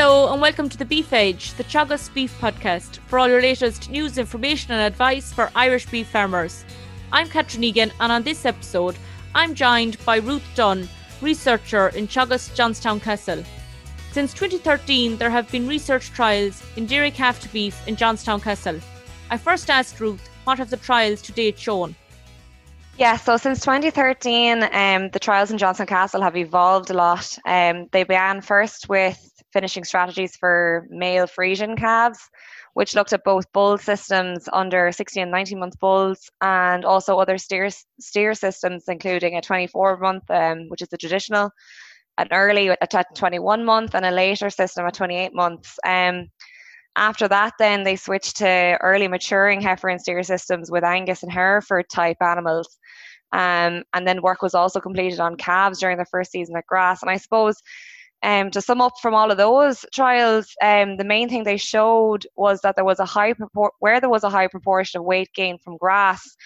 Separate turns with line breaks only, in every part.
Hello and welcome to the Beef Edge, the Teagasc Beef Podcast, for all your latest news, information, and advice for Irish beef farmers. I'm Catherine Egan, and on this episode, I'm joined by Ruth Dunne, researcher in Teagasc Johnstown Castle. Since 2013, there have been research trials in dairy calf to beef in Johnstown Castle. I first asked Ruth, what have the trials to date shown?
Yeah, so since 2013, um, the trials in Johnstown Castle have evolved a lot. Um, they began first with finishing strategies for male Friesian calves, which looked at both bull systems under 16 and 19 month bulls and also other steer, steer systems, including a 24 month, um, which is the traditional, an early at 21 month, and a later system at 28 months. Um, after that, then they switched to early maturing heifer and steer systems with Angus and Hereford type animals. Um, and then work was also completed on calves during the first season at grass. And I suppose um, to sum up from all of those trials, um, the main thing they showed was that there was a high propor- where there was a high proportion of weight gain from grass,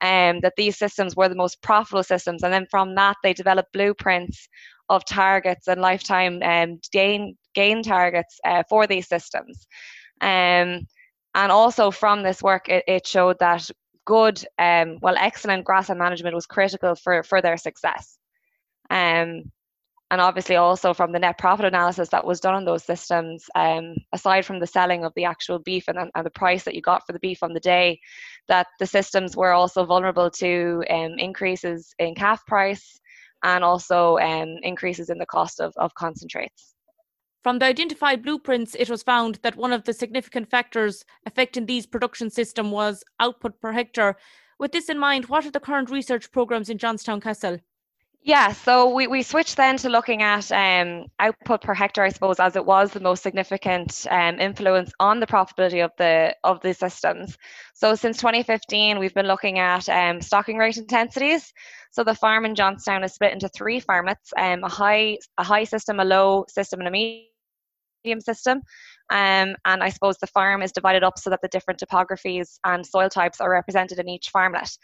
um, that these systems were the most profitable systems, and then from that they developed blueprints of targets and lifetime um, gain gain targets uh, for these systems. Um, and also from this work, it, it showed that good, um, well, excellent grassland management was critical for for their success. Um, and obviously also from the net profit analysis that was done on those systems um, aside from the selling of the actual beef and, and the price that you got for the beef on the day that the systems were also vulnerable to um, increases in calf price and also um, increases in the cost of, of concentrates
from the identified blueprints, it was found that one of the significant factors affecting these production system was output per hectare. With this in mind, what are the current research programs in Johnstown Castle?
Yeah, so we, we switched then to looking at um, output per hectare, I suppose, as it was the most significant um, influence on the profitability of the of the systems. So since 2015, we've been looking at um, stocking rate intensities. So the farm in Johnstown is split into three farmlets: um, a high a high system, a low system, and a medium system. Um, and I suppose the farm is divided up so that the different topographies and soil types are represented in each farmlet.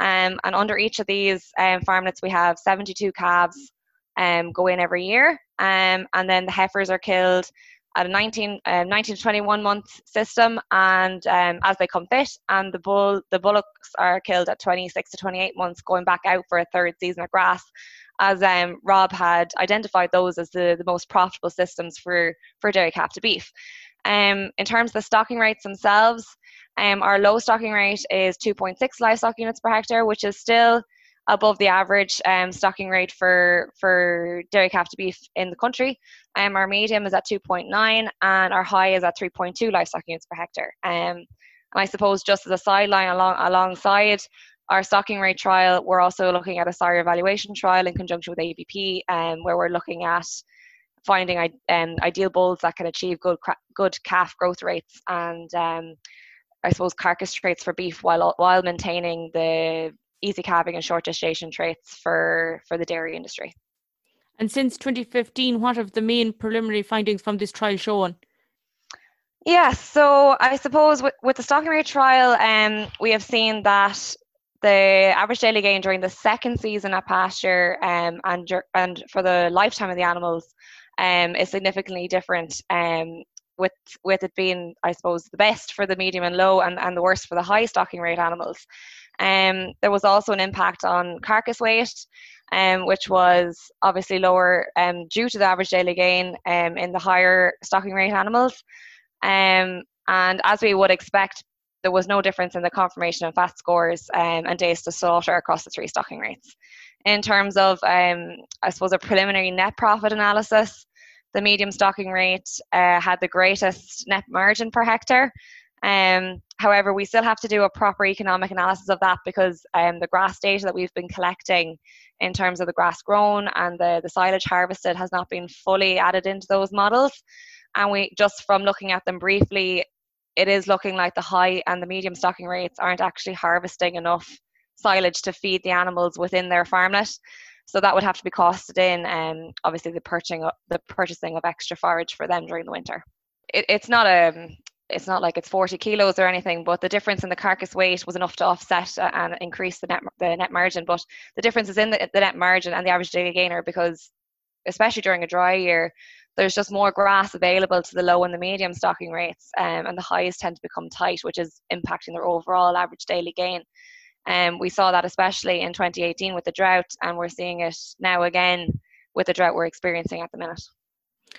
Um, and under each of these um, farmlets, we have 72 calves um, go in every year. Um, and then the heifers are killed at a 19, uh, 19 to 21 month system and as they come fit and the bull the bullocks are killed at 26 to 28 months going back out for a third season of grass as um, Rob had identified those as the, the most profitable systems for, for dairy calf to beef. Um, in terms of the stocking rates themselves, um, our low stocking rate is 2.6 livestock units per hectare, which is still above the average um, stocking rate for, for dairy calf to beef in the country. Um, our medium is at 2.9 and our high is at 3.2 livestock units per hectare. Um, and I suppose just as a sideline along, alongside our stocking rate trial, we're also looking at a sire evaluation trial in conjunction with ABP, um, where we're looking at finding um, ideal bulls that can achieve good good calf growth rates and um, I suppose carcass traits for beef while while maintaining the easy calving and short gestation traits for for the dairy industry.
And since 2015, what have the main preliminary findings from this trial shown?
Yes, so I suppose with, with the stocking rate trial, um, we have seen that the average daily gain during the second season at pasture um, and, and for the lifetime of the animals um, is significantly different um, with with it being I suppose the best for the medium and low and, and the worst for the high stocking rate animals. Um, there was also an impact on carcass weight, um, which was obviously lower um, due to the average daily gain um, in the higher stocking rate animals. Um, and as we would expect, there was no difference in the conformation and fat scores um, and days to slaughter across the three stocking rates. In terms of, um, I suppose, a preliminary net profit analysis, the medium stocking rate uh, had the greatest net margin per hectare. Um, however, we still have to do a proper economic analysis of that because um, the grass data that we've been collecting in terms of the grass grown and the, the silage harvested has not been fully added into those models. And we just from looking at them briefly, it is looking like the high and the medium stocking rates aren't actually harvesting enough silage to feed the animals within their farmlet. So that would have to be costed in, and um, obviously the purchasing of, the purchasing of extra forage for them during the winter. It, it's not a um, it's not like it's 40 kilos or anything, but the difference in the carcass weight was enough to offset and increase the net the net margin. But the difference is in the, the net margin and the average daily gainer because, especially during a dry year, there's just more grass available to the low and the medium stocking rates, um, and the highs tend to become tight, which is impacting their overall average daily gain. And um, we saw that especially in 2018 with the drought, and we're seeing it now again with the drought we're experiencing at the minute.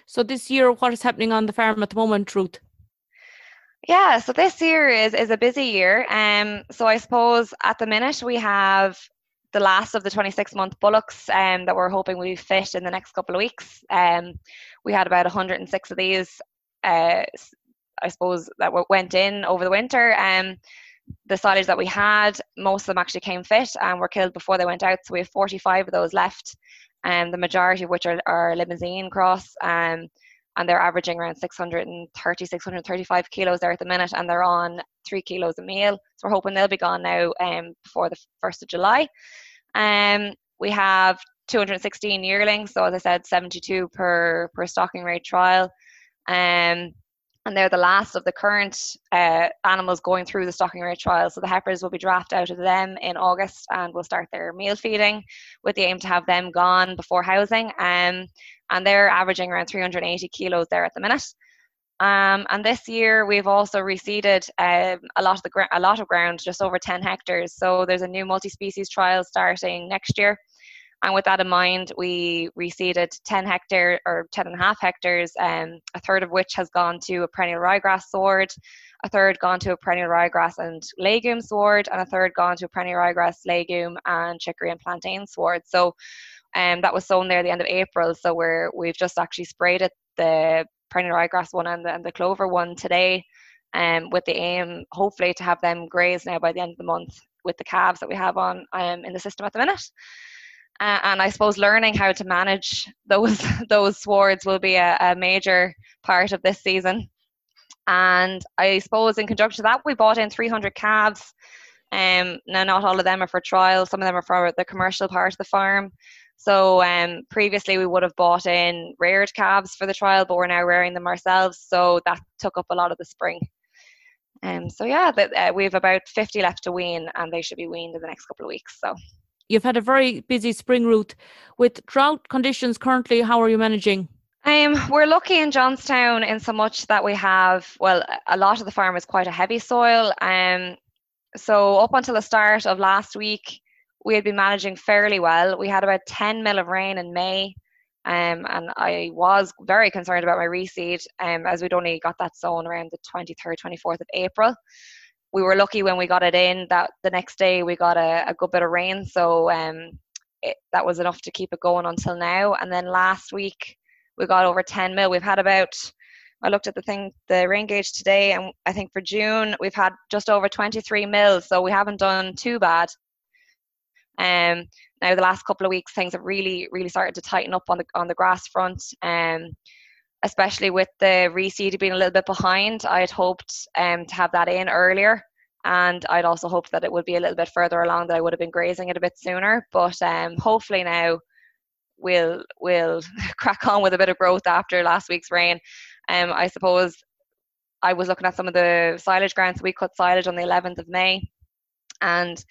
So this year, what is happening on the farm at the moment, Ruth?
Yeah, so this year is is a busy year. Um, so I suppose at the minute we have the last of the 26 month bullocks um, that we're hoping be fit in the next couple of weeks. Um, we had about 106 of these, uh, I suppose, that went in over the winter. Um, the silage that we had, most of them actually came fit and were killed before they went out. So we have 45 of those left, and um, the majority of which are, are Limousin cross. Um, and they're averaging around 630, 635 kilos there at the minute, and they're on three kilos a meal. So we're hoping they'll be gone now um, before the 1st of July. Um, we have 216 yearlings, so as I said, 72 per, per stocking rate trial. Um, and they're the last of the current uh, animals going through the stocking rate trial. So the heifers will be drafted out of them in August and will start their meal feeding with the aim to have them gone before housing. Um, and they're averaging around 380 kilos there at the minute. Um, and this year we've also reseeded um, a lot of the gra- a lot of ground, just over 10 hectares. So there's a new multi-species trial starting next year. And with that in mind, we reseeded 10 hectare or 10 and a half hectares, um, a third of which has gone to a perennial ryegrass sward, a third gone to a perennial ryegrass and legume sward, and a third gone to a perennial ryegrass, legume, and chicory and plantain sward. So um, that was sown there at the end of April. So we're we've just actually sprayed it the perennial ryegrass one and the, and the clover one today, um, with the aim hopefully to have them graze now by the end of the month with the calves that we have on um, in the system at the minute. Uh, and I suppose learning how to manage those those swards will be a, a major part of this season. And I suppose in conjunction to that, we bought in 300 calves. Um, now, not all of them are for trial. Some of them are for the commercial part of the farm. So um, previously we would have bought in reared calves for the trial, but we're now rearing them ourselves. So that took up a lot of the spring. Um, so yeah, uh, we have about 50 left to wean, and they should be weaned in the next couple of weeks. So
you've had a very busy spring Ruth with drought conditions currently. How are you managing?
Um, we're lucky in Johnstown in so much that we have well, a lot of the farm is quite a heavy soil. Um, so up until the start of last week, we had been managing fairly well. We had about 10 mil of rain in May, um, and I was very concerned about my reseed um, as we'd only got that sown around the 23rd, 24th of April. We were lucky when we got it in that the next day we got a, a good bit of rain, so um, it, that was enough to keep it going until now. And then last week we got over 10 mil. We've had about I looked at the thing, the rain gauge today, and I think for June we've had just over 23 mils, so we haven't done too bad. Um, now the last couple of weeks things have really really started to tighten up on the on the grass front. Um, especially with the reseed being a little bit behind, I had hoped um, to have that in earlier, and I'd also hoped that it would be a little bit further along that I would have been grazing it a bit sooner. But um, hopefully now we'll we'll crack on with a bit of growth after last week's rain. Um, I suppose I was looking at some of the silage grounds. We cut silage on the 11th of May, and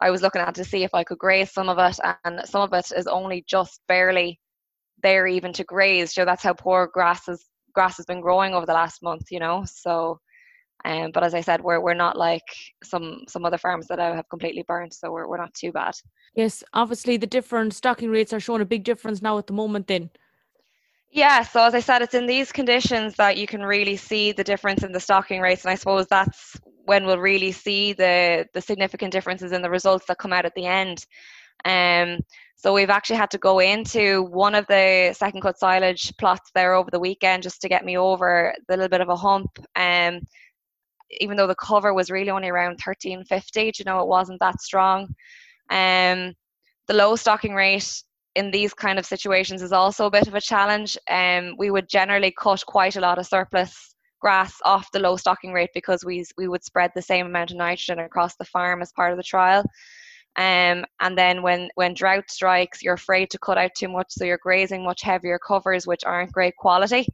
I was looking at to see if I could graze some of it, and some of it is only just barely there even to graze. So that's how poor grass has grass has been growing over the last month, you know. So, um, but as I said, we're we're not like some some other farms that have completely burnt, so we're we're not too bad.
Yes, obviously the different stocking rates are showing a big difference now at the moment. Then.
Yeah, so as I said, it's in these conditions that you can really see the difference in the stocking rates, and I suppose that's when we'll really see the the significant differences in the results that come out at the end. Um, so we've actually had to go into one of the second cut silage plots there over the weekend just to get me over the little bit of a hump. Um, even though the cover was really only around 1350, you know, it wasn't that strong. Um, the low stocking rate in these kind of situations is also a bit of a challenge. Um, we would generally cut quite a lot of surplus grass off the low stocking rate because we we would spread the same amount of nitrogen across the farm as part of the trial. Um, and then when when drought strikes, you're afraid to cut out too much, so you're grazing much heavier covers, which aren't great quality.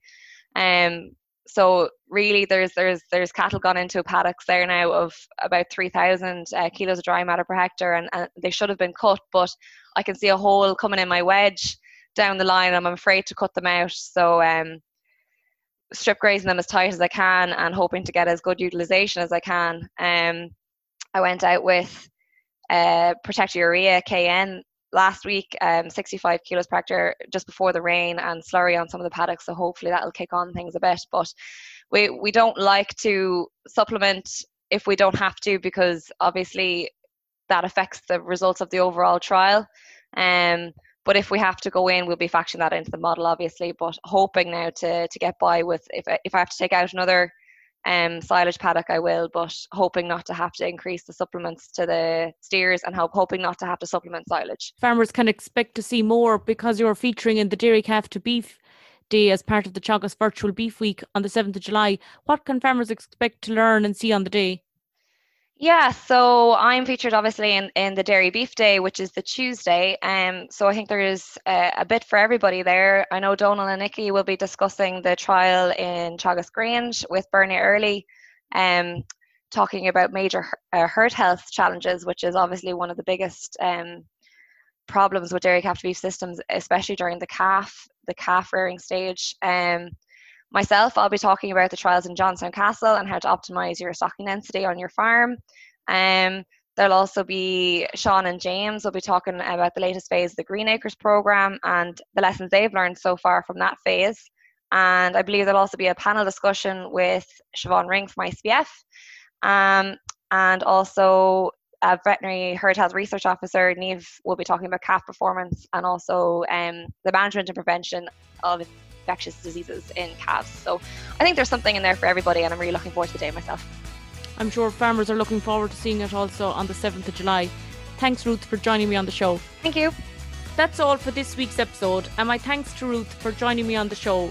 Um, so really, there's there's there's cattle gone into paddocks there now of about 3,000 uh, kilos of dry matter per hectare, and, and they should have been cut, but I can see a hole coming in my wedge down the line. And I'm afraid to cut them out. So um, strip grazing them as tight as I can and hoping to get as good utilization as I can. Um, I went out with uh, Protector Urea KN last week, um, 65 kilos per hectare just before the rain and slurry on some of the paddocks. So hopefully that'll kick on things a bit. But we, we don't like to supplement if we don't have to because obviously that affects the results of the overall trial. Um, but if we have to go in, we'll be factoring that into the model, obviously. But hoping now to to get by with if if I have to take out another um, silage paddock, I will. But hoping not to have to increase the supplements to the steers, and hope, hoping not to have to supplement silage.
Farmers can expect to see more because you're featuring in the dairy calf to beef day as part of the Teagasc Virtual Beef Week on the 7th of July. What can farmers expect to learn and see on the day?
Yeah, so I'm featured obviously in, in the Dairy Beef Day, which is the Tuesday. Um, so I think there is a, a bit for everybody there. I know Donal and Nikki will be discussing the trial in Teagasc Grange with Bernie Earley, um, talking about major uh, herd health challenges, which is obviously one of the biggest um, problems with dairy calf beef systems, especially during the calf, the calf rearing stage. Um, Myself, I'll be talking about the trials in Johnstown Castle and how to optimize your stocking density on your farm. Um, there'll also be Sean and James will be talking about the latest phase of the Green Acres program and the lessons they've learned so far from that phase. And I believe there'll also be a panel discussion with Siobhan Ring from ICBF um, and also a veterinary herd health research officer, Neve, will be talking about calf performance and also um, the management and prevention of infectious diseases in calves. So I think there's something in there for everybody, and I'm really looking forward to the day myself.
I'm sure farmers are looking forward to seeing it also on the 7th of July. Thanks, Ruth, for joining me on the show.
Thank you.
That's all for this week's episode, and my thanks to Ruth for joining me on the show.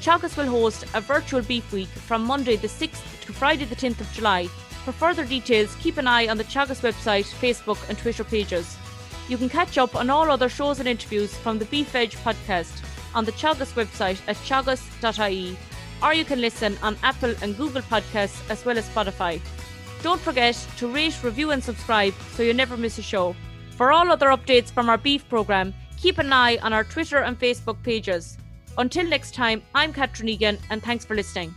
Teagasc will host a virtual beef week from Monday the 6th to Friday the 10th of July. For further details, keep an eye on the Teagasc website, Facebook, and Twitter pages. You can catch up on all other shows and interviews from the Beef Edge podcast on the Teagasc website at teagasc.ie, or you can listen on Apple and Google Podcasts as well as Spotify. Don't forget to rate, review, and subscribe so you never miss a show. For all other updates from our beef programme, keep an eye on our Twitter and Facebook pages. Until next time, I'm Catherine Egan, and thanks for listening.